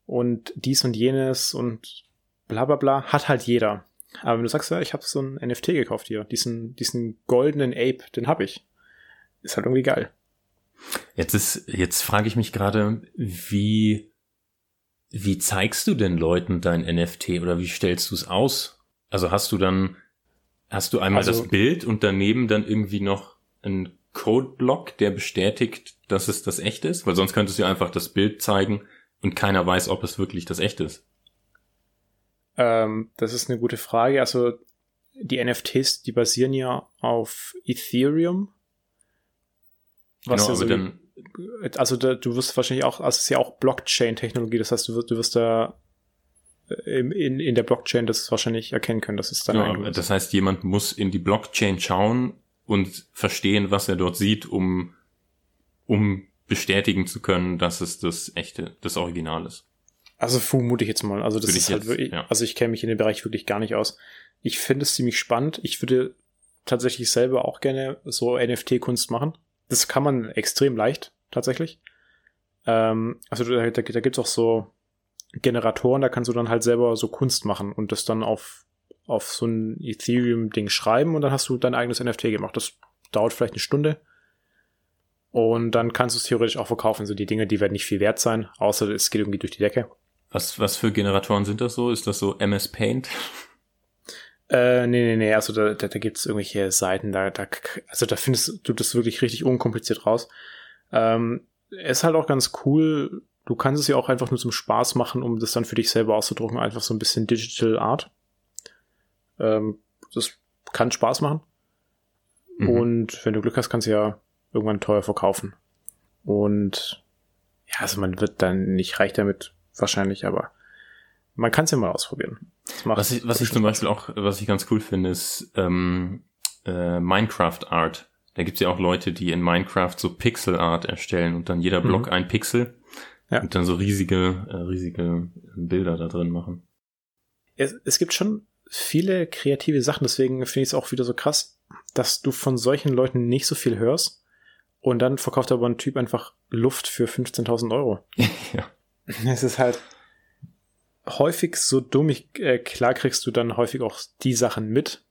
und dies und jenes und bla bla bla, hat halt jeder. Aber wenn du sagst, ja, ich habe so ein NFT gekauft hier, diesen, diesen goldenen Ape, den habe ich. Ist halt irgendwie geil. Jetzt ist, jetzt frage ich mich gerade, wie, wie zeigst du denn Leuten dein NFT oder wie stellst du es aus? Also hast du dann, hast du einmal Also- das Bild und daneben dann irgendwie noch einen Codeblock, der bestätigt, dass es das echte ist? Weil sonst könntest du einfach das Bild zeigen und keiner weiß, ob es wirklich das echte ist. Ähm, das ist eine gute Frage. Also die NFTs, die basieren ja auf Ethereum. Was genau, ja so dann, also da, du wirst wahrscheinlich auch, also es ist ja auch Blockchain-Technologie, das heißt, du wirst, du wirst da äh, im- in, in der Blockchain das wahrscheinlich erkennen können, dass es dann genau, das heißt, jemand muss in die Blockchain schauen und verstehen, was er dort sieht, um, um bestätigen zu können, dass es das echte, das Original ist. Also vermute ich jetzt mal. Also das Würde ist ich halt jetzt, wirklich, ja. also ich kenne mich in dem Bereich wirklich gar nicht aus. Ich finde es ziemlich spannend. Ich würde tatsächlich selber auch gerne so NFT-Kunst machen. Das kann man extrem leicht, tatsächlich. Ähm, also da, da, da gibt's auch so Generatoren, da kannst du dann halt selber so Kunst machen und das dann auf, auf so ein Ethereum-Ding schreiben und dann hast du dein eigenes NFT gemacht. Das dauert vielleicht eine Stunde. Und dann kannst du es theoretisch auch verkaufen. So die Dinge, die werden nicht viel wert sein, außer es geht irgendwie durch die Decke. Was, was für Generatoren sind das so? Ist das so MS Paint? Äh, nee, nee, nee, also da, da, da gibt's irgendwelche Seiten, da, da, also da findest du das wirklich richtig unkompliziert raus. Ähm, ist halt auch ganz cool, du kannst es ja auch einfach nur zum Spaß machen, um das dann für dich selber auszudrucken, einfach so ein bisschen Digital Art. Ähm, das kann Spaß machen. Mhm. Und wenn du Glück hast, kannst du ja irgendwann teuer verkaufen. Und ja, also man wird dann nicht reich damit, wahrscheinlich, aber man kann es ja mal ausprobieren. Was ich, was ich zum Beispiel auch, was ich ganz cool finde, ist ähm, äh, Minecraft Art. Da gibt's ja auch Leute, die in Minecraft so Pixel Art erstellen und dann jeder Mhm. Block ein Pixel Ja. und dann so riesige, äh, riesige Bilder da drin machen. es, es gibt schon viele kreative Sachen, deswegen finde ich es auch wieder so krass, dass du von solchen Leuten nicht so viel hörst und dann verkauft aber ein Typ einfach Luft für 15.000 Euro. ja. Es ist halt häufig so dumm, ich, äh, klar kriegst du dann häufig auch die Sachen mit,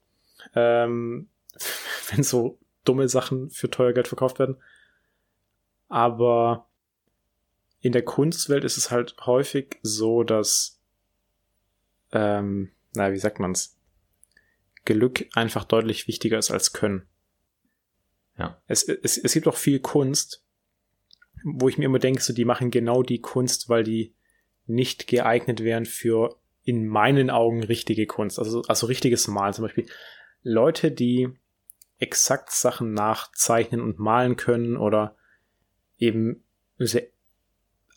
ähm, wenn so dumme Sachen für teuer Geld verkauft werden. Aber in der Kunstwelt ist es halt häufig so, dass, ähm, na, wie sagt man's? Glück einfach deutlich wichtiger ist als Können. Ja. Es, es, es gibt auch viel Kunst, wo ich mir immer denke, so die machen genau die Kunst, weil die nicht geeignet wären für in meinen Augen richtige Kunst. Also, also richtiges Malen zum Beispiel. Leute, die exakt Sachen nachzeichnen und malen können oder eben sehr,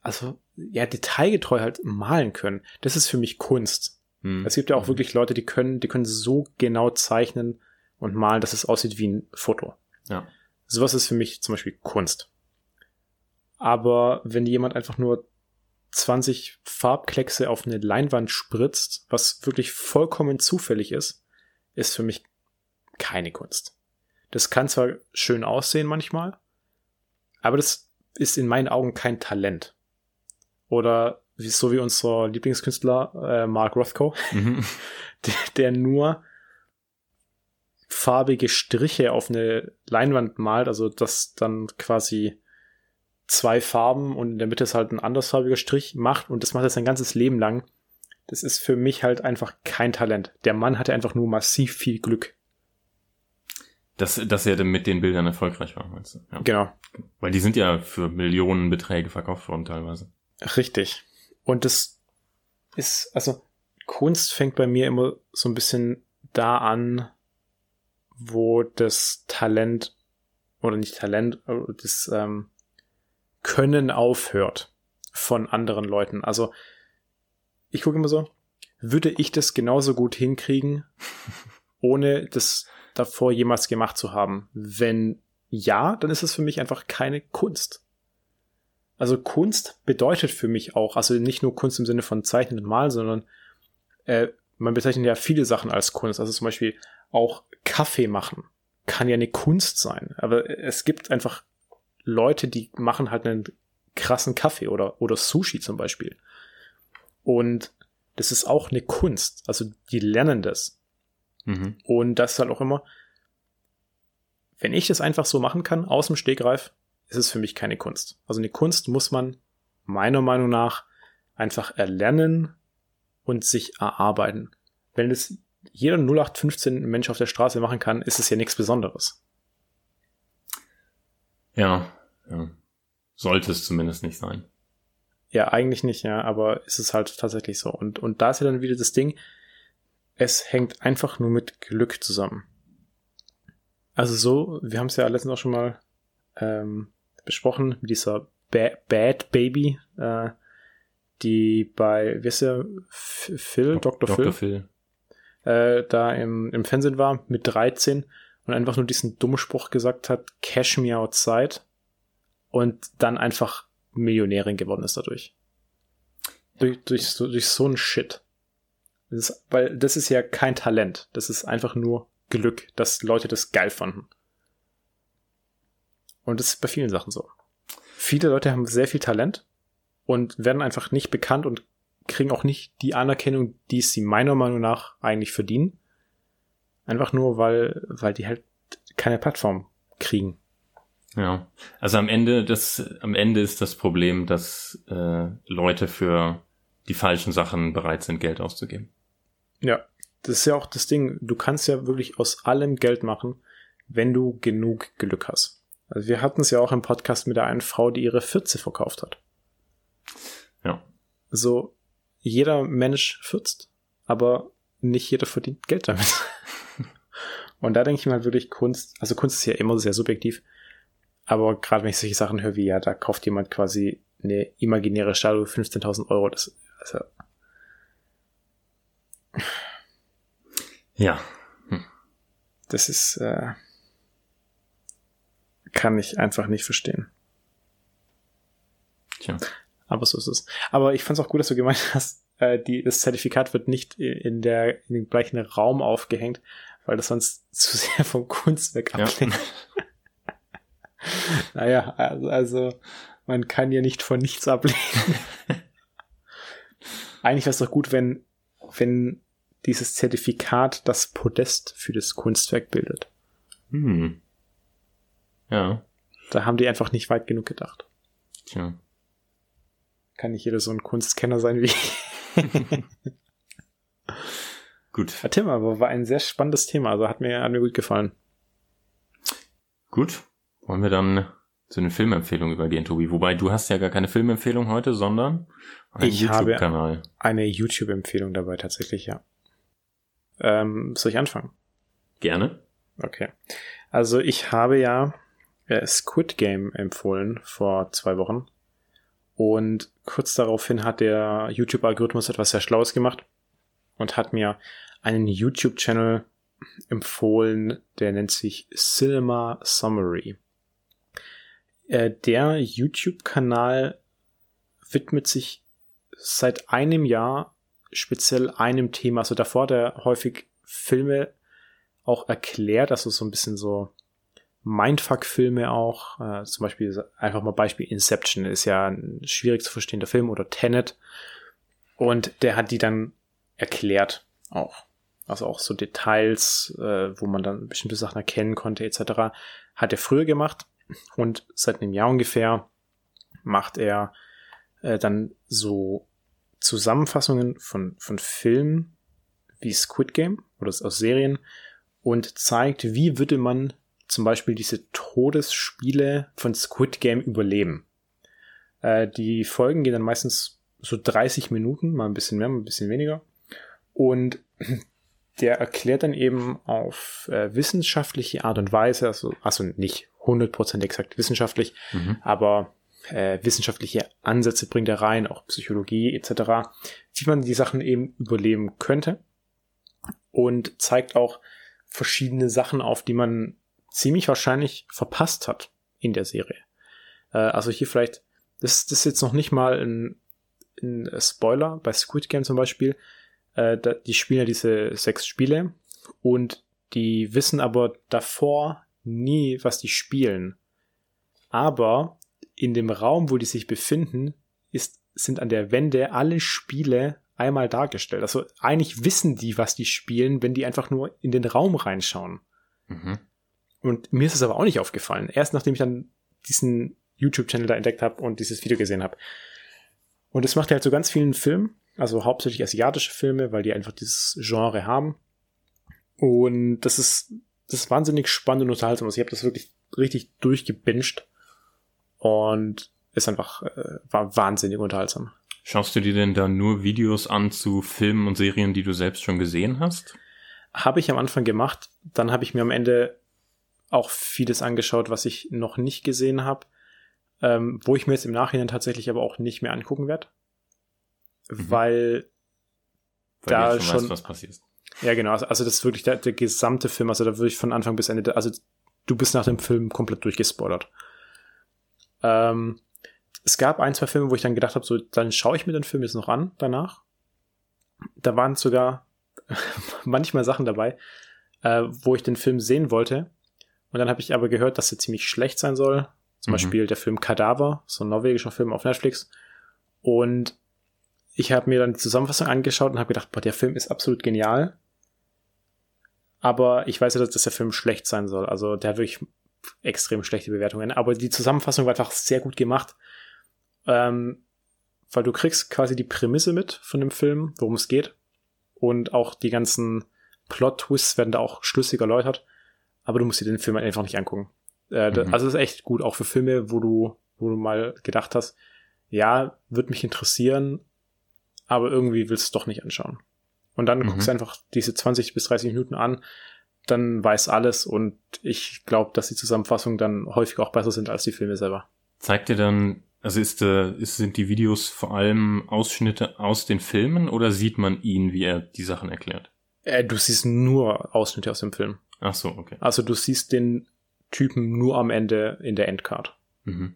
also ja, detailgetreu halt malen können. Das ist für mich Kunst. Hm. Es gibt ja auch Mhm. wirklich Leute, die können, die können so genau zeichnen und malen, dass es aussieht wie ein Foto. Ja. Sowas ist für mich zum Beispiel Kunst. Aber wenn jemand einfach nur 20 Farbkleckse auf eine Leinwand spritzt, was wirklich vollkommen zufällig ist, ist für mich keine Kunst. Das kann zwar schön aussehen manchmal, aber das ist in meinen Augen kein Talent. Oder so wie unser Lieblingskünstler äh, Mark Rothko, mhm. der, der nur farbige Striche auf eine Leinwand malt, also das dann quasi zwei Farben und in der Mitte ist halt ein andersfarbiger Strich macht und das macht er sein ganzes Leben lang. Das ist für mich halt einfach kein Talent. Der Mann hatte einfach nur massiv viel Glück. Dass, dass er mit den Bildern erfolgreich war, meinst du? Ja. Genau. Weil die sind ja für Millionenbeträge verkauft worden teilweise. Richtig. Und das ist, also Kunst fängt bei mir immer so ein bisschen da an, wo das Talent oder nicht Talent, das ähm, Können aufhört von anderen Leuten. Also ich gucke immer so, würde ich das genauso gut hinkriegen, ohne das davor jemals gemacht zu haben? Wenn ja, dann ist es für mich einfach keine Kunst. Also Kunst bedeutet für mich auch, also nicht nur Kunst im Sinne von Zeichnen und Malen, sondern äh, man bezeichnet ja viele Sachen als Kunst. Also zum Beispiel auch Kaffee machen kann ja eine Kunst sein. Aber es gibt einfach Leute, die machen halt einen krassen Kaffee oder, oder Sushi zum Beispiel. Und das ist auch eine Kunst. Also die lernen das. Mhm. Und das ist halt auch immer, wenn ich das einfach so machen kann, aus dem Stegreif, ist es für mich keine Kunst. Also eine Kunst muss man meiner Meinung nach einfach erlernen und sich erarbeiten. Wenn es jeder 0815 Mensch auf der Straße machen kann, ist es ja nichts Besonderes. Ja, ja. Sollte es zumindest nicht sein. Ja, eigentlich nicht, ja, aber ist es halt tatsächlich so. Und, und da ist ja dann wieder das Ding, es hängt einfach nur mit Glück zusammen. Also so, wir haben es ja letztens auch schon mal ähm, besprochen, mit dieser ba Bad Baby, äh, die bei, wie ist der, Phil, Dr. Phil, Dr. Phil. Äh, da im, im Fernsehen war mit 13 und einfach nur diesen dummen Spruch gesagt hat, Cash me outside und dann einfach Millionärin geworden ist dadurch. Durch, durch, so, durch so ein Shit. Das ist, weil das ist ja kein Talent. Das ist einfach nur Glück, dass Leute das geil fanden. Und das ist bei vielen Sachen so. Viele Leute haben sehr viel Talent und werden einfach nicht bekannt und kriegen auch nicht die Anerkennung, die sie meiner Meinung nach eigentlich verdienen. Einfach nur, weil, weil die halt keine Plattform kriegen. Ja, also am Ende, das, am Ende ist das Problem, dass äh, Leute für die falschen Sachen bereit sind, Geld auszugeben. Ja, das ist ja auch das Ding. Du kannst ja wirklich aus allem Geld machen, wenn du genug Glück hast. Also wir hatten es ja auch im Podcast mit der einen Frau, die ihre Fürze verkauft hat. Ja. So, jeder Mensch fürzt, aber nicht jeder verdient Geld damit. Und da denke ich mal wirklich Kunst, also Kunst ist ja immer sehr subjektiv, aber gerade wenn ich solche Sachen höre wie, ja, da kauft jemand quasi eine imaginäre Statue 15.000 Euro, das, also. Ja. Hm. Das ist, äh, kann ich einfach nicht verstehen. Tja. Aber so ist es. Aber ich fand es auch gut, dass du gemeint hast, äh, die, das Zertifikat wird nicht in, der, in dem gleichen Raum aufgehängt, weil das sonst zu sehr vom Kunstwerk ablenkt. Ja. naja, also, also man kann ja nicht von nichts ablehnen. Eigentlich wäre es doch gut, wenn, wenn dieses Zertifikat das Podest für das Kunstwerk bildet. Hm. Ja. Da haben die einfach nicht weit genug gedacht. Tja. Kann nicht jeder so ein Kunstkenner sein wie ich. gut. Tim, aber war ein sehr spannendes Thema, also hat mir, hat mir gut gefallen. Gut. Wollen wir dann zu den Filmempfehlungen übergehen, Tobi? Wobei du hast ja gar keine Filmempfehlung heute, sondern einen YouTube-Kanal. Eine YouTube-Empfehlung dabei tatsächlich, ja. Ähm, soll ich anfangen? Gerne. Okay. Also ich habe ja äh, Squid Game empfohlen vor zwei Wochen. Und kurz daraufhin hat der YouTube-Algorithmus etwas sehr Schlaues gemacht und hat mir einen YouTube-Channel empfohlen, der nennt sich Cinema Summary. Äh, der YouTube-Kanal widmet sich seit einem Jahr speziell einem Thema. Also davor der häufig Filme auch erklärt, also so ein bisschen so Mindfuck-Filme auch. Äh, zum Beispiel einfach mal Beispiel Inception ist ja ein schwierig zu verstehender Film oder Tenet. Und der hat die dann erklärt auch. Also auch so Details, äh, wo man dann bestimmte Sachen erkennen konnte etc. Hat er früher gemacht und seit einem Jahr ungefähr macht er äh, dann so Zusammenfassungen von, von Filmen wie Squid Game oder aus Serien und zeigt, wie würde man zum Beispiel diese Todesspiele von Squid Game überleben. Äh, die Folgen gehen dann meistens so 30 Minuten, mal ein bisschen mehr, mal ein bisschen weniger. Und der erklärt dann eben auf äh, wissenschaftliche Art und Weise, also, also nicht 100% exakt wissenschaftlich, mhm. aber äh, wissenschaftliche Ansätze bringt er rein, auch Psychologie etc., wie man die Sachen eben überleben könnte und zeigt auch verschiedene Sachen auf, die man ziemlich wahrscheinlich verpasst hat in der Serie. Äh, also hier vielleicht, das, das ist jetzt noch nicht mal ein, ein Spoiler, bei Squid Game zum Beispiel, äh, da, die spielen ja diese sechs Spiele und die wissen aber davor nie, was die spielen. Aber in dem Raum, wo die sich befinden, ist, sind an der Wände alle Spiele einmal dargestellt. Also eigentlich wissen die, was die spielen, wenn die einfach nur in den Raum reinschauen. Mhm. Und mir ist es aber auch nicht aufgefallen. Erst nachdem ich dann diesen YouTube-Channel da entdeckt habe und dieses Video gesehen habe. Und das macht er halt so ganz vielen Filmen, also hauptsächlich asiatische Filme, weil die einfach dieses Genre haben. Und das ist, das ist wahnsinnig spannend und unterhaltsam. Also ich habe das wirklich richtig durchgebinged und ist einfach, äh, war wahnsinnig unterhaltsam. Schaust du dir denn da nur Videos an zu Filmen und Serien, die du selbst schon gesehen hast? Habe ich am Anfang gemacht. Dann habe ich mir am Ende auch vieles angeschaut, was ich noch nicht gesehen habe, ähm, wo ich mir jetzt im Nachhinein tatsächlich aber auch nicht mehr angucken werde, mhm. weil, weil da schon, weißt, was passiert. Ja, genau. Also, also das ist wirklich der, der gesamte Film. Also da würde ich von Anfang bis Ende, also du bist nach dem Film komplett durchgespoilert. Ähm, es gab ein, zwei Filme, wo ich dann gedacht habe, so, dann schaue ich mir den Film jetzt noch an danach. Da waren sogar manchmal Sachen dabei, äh, wo ich den Film sehen wollte, und dann habe ich aber gehört, dass er ziemlich schlecht sein soll. Zum mhm. Beispiel der Film Kadaver, so ein norwegischer Film auf Netflix. Und ich habe mir dann die Zusammenfassung angeschaut und habe gedacht, boah, der Film ist absolut genial. Aber ich weiß ja, dass, der Film schlecht sein soll. Also der hat wirklich extrem schlechte Bewertungen. Aber die Zusammenfassung war einfach sehr gut gemacht. Ähm, weil du kriegst quasi die Prämisse mit von dem Film, worum es geht. Und auch die ganzen Plot-Twists werden da auch schlüssig erläutert aber du musst dir den Film einfach nicht angucken. Äh, mhm. Also das ist echt gut, auch für Filme, wo du, wo du mal gedacht hast, ja, wird mich interessieren, aber irgendwie willst du es doch nicht anschauen. Und dann mhm. guckst du einfach diese 20 bis 30 Minuten an, dann weiß alles und ich glaube, dass die Zusammenfassungen dann häufig auch besser sind als die Filme selber. Zeigt dir dann, also ist, äh, ist, sind die Videos vor allem Ausschnitte aus den Filmen oder sieht man ihn, wie er die Sachen erklärt? Äh, du siehst nur Ausschnitte aus dem Film. Ach so, okay. Also du siehst den Typen nur am Ende in der Endcard. Mhm.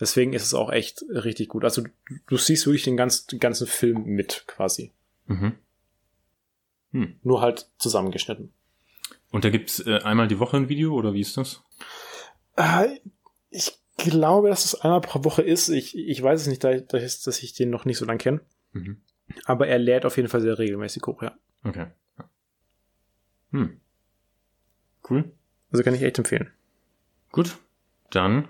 Deswegen ist es auch echt richtig gut. Also du, du siehst wirklich den, ganz, den ganzen Film mit quasi. Mhm. Hm. Nur halt zusammengeschnitten. Und da gibt's äh, einmal die Woche ein Video oder wie ist das? Äh, ich glaube, dass es einmal pro Woche ist. Ich, ich weiß es nicht, da, ist, dass ich den noch nicht so lange kenne. Mhm. Aber er lädt auf jeden Fall sehr regelmäßig hoch, ja. Okay. Hm. Cool. Also kann ich echt empfehlen. Gut, dann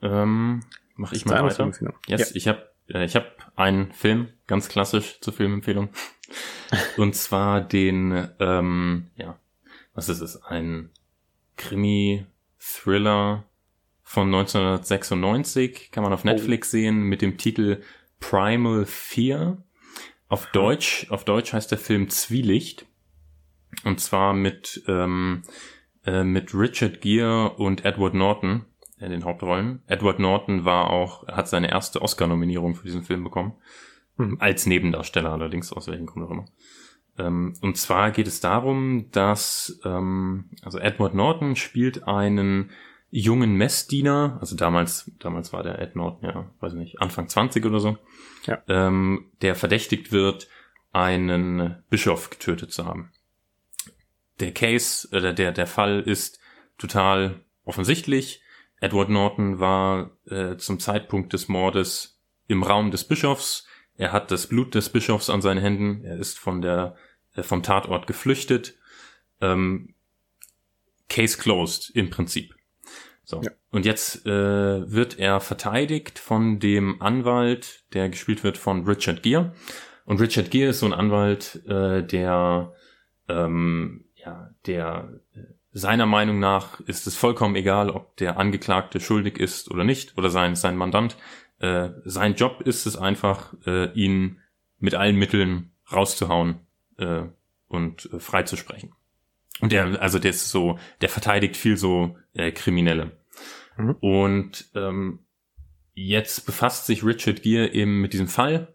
ähm, mache ich mal weiter. Yes, ja. ich habe äh, ich habe einen Film, ganz klassisch zur Filmempfehlung. Und zwar den, ähm, ja, was ist es? Ein Krimi-Thriller von 1996, kann man auf Netflix oh. sehen, mit dem Titel Primal Fear. Auf Deutsch, auf Deutsch heißt der Film Zwielicht. Und zwar mit, ähm, äh, mit Richard Gere und Edward Norton in den Hauptrollen. Edward Norton war auch, hat seine erste Oscar-Nominierung für diesen Film bekommen. Mhm. Als Nebendarsteller allerdings, aus welchem Grund auch immer. Ähm, und zwar geht es darum, dass, ähm, also Edward Norton spielt einen jungen Messdiener, also damals, damals war der Ed Norton ja, weiß nicht, Anfang 20 oder so, Ja. ähm, der verdächtigt wird, einen Bischof getötet zu haben. Der Case, oder der, der Fall ist total offensichtlich. Edward Norton war äh, zum Zeitpunkt des Mordes im Raum des Bischofs. Er hat das Blut des Bischofs an seinen Händen. Er ist von der, äh, vom Tatort geflüchtet. Ähm, Case closed im Prinzip. So. Ja. Und jetzt äh, wird er verteidigt von dem Anwalt, der gespielt wird von Richard Gere. Und Richard Gere ist so ein Anwalt, äh, der ähm, ja, der äh, seiner Meinung nach ist es vollkommen egal, ob der Angeklagte schuldig ist oder nicht oder sein sein Mandant. Äh, sein Job ist es einfach, äh, ihn mit allen Mitteln rauszuhauen äh, und äh, freizusprechen. Und der, also der ist so, der verteidigt viel so äh, Kriminelle. Mhm. Und ähm, jetzt befasst sich Richard Gere eben mit diesem Fall.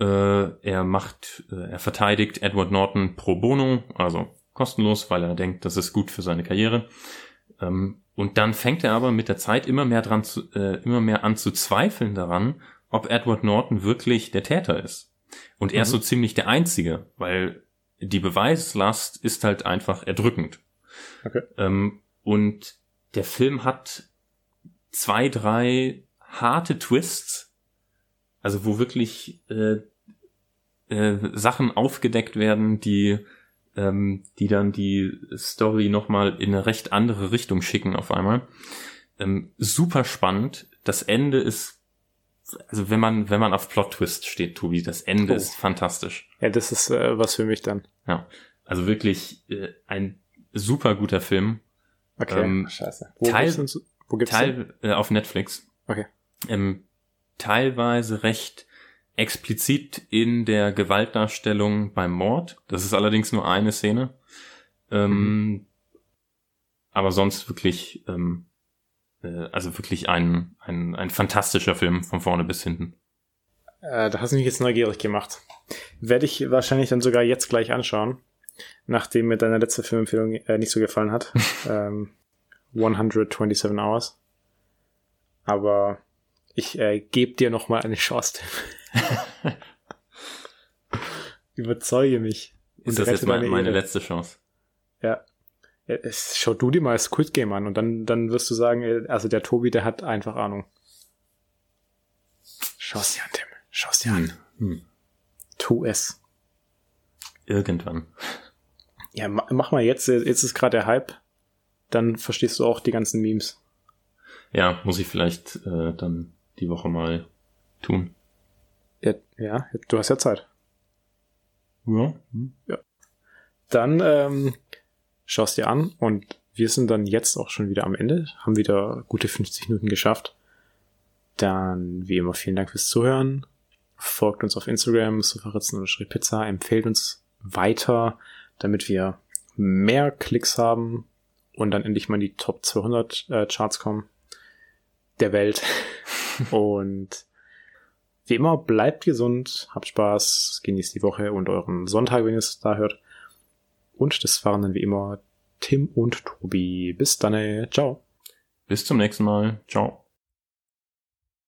Äh, er macht, äh, er verteidigt Edward Norton pro bono, also kostenlos, weil er denkt, das ist gut für seine Karriere. Ähm, und dann fängt er aber mit der Zeit immer mehr dran zu, äh, immer mehr an zu zweifeln daran, ob Edward Norton wirklich der Täter ist. Und er ist Mhm. so ziemlich der Einzige, weil die Beweislast ist halt einfach erdrückend. Okay. Ähm, und der Film hat zwei, drei harte Twists, also wo wirklich äh, äh, Sachen aufgedeckt werden, die ähm, die dann die Story nochmal in eine recht andere Richtung schicken auf einmal. Ähm, super spannend. Das Ende ist, also wenn man, wenn man auf Plot Twist steht, Tobi, das Ende Oh. ist fantastisch. Ja, das ist äh, was für mich dann. Ja. Also wirklich äh, ein super guter Film. Okay, Ähm, scheiße. Wo Teil- gibt's wo gibt's? Teil äh, auf Netflix. Okay. Ähm, teilweise recht explizit in der Gewaltdarstellung beim Mord. Das ist allerdings nur eine Szene. Ähm, Aber sonst wirklich, ähm, äh, also wirklich ein, ein, ein fantastischer Film von vorne bis hinten. Äh, da hast du mich jetzt neugierig gemacht. Werde ich wahrscheinlich dann sogar jetzt gleich anschauen, nachdem mir deine letzte Filmempfehlung äh, nicht so gefallen hat. ähm, 127 Hours. Aber ich äh, gebe dir noch mal eine Chance. Überzeuge mich. Ist das jetzt meine, deine meine Ehre. letzte Chance? Ja. Schau du dir mal Squid Game an und dann, dann wirst du sagen, äh, also der Tobi, der hat einfach Ahnung. Schau's dir an, Tim. Schau's dir an. Hm. Tu es. Irgendwann. Ja, ma- mach mal jetzt, jetzt ist gerade der Hype. Dann verstehst du auch die ganzen Memes. Ja, muss ich vielleicht äh, dann die Woche mal tun. Ja, ja du hast ja Zeit. Ja. Dann ähm, schaust dir an und wir sind dann jetzt auch schon wieder am Ende, haben wieder gute 50 Minuten geschafft. Dann, wie immer, vielen Dank fürs Zuhören. Folgt uns auf Instagram, sofaritzen-pizza, empfehlt uns weiter, damit wir mehr Klicks haben und dann endlich mal in die Top 200 äh, Charts kommen der Welt. und wie immer, bleibt gesund, habt Spaß, genießt die Woche und euren Sonntag, wenn ihr es da hört. Und das waren dann wie immer Tim und Tobi. Bis dann, ciao. Bis zum nächsten Mal. Ciao.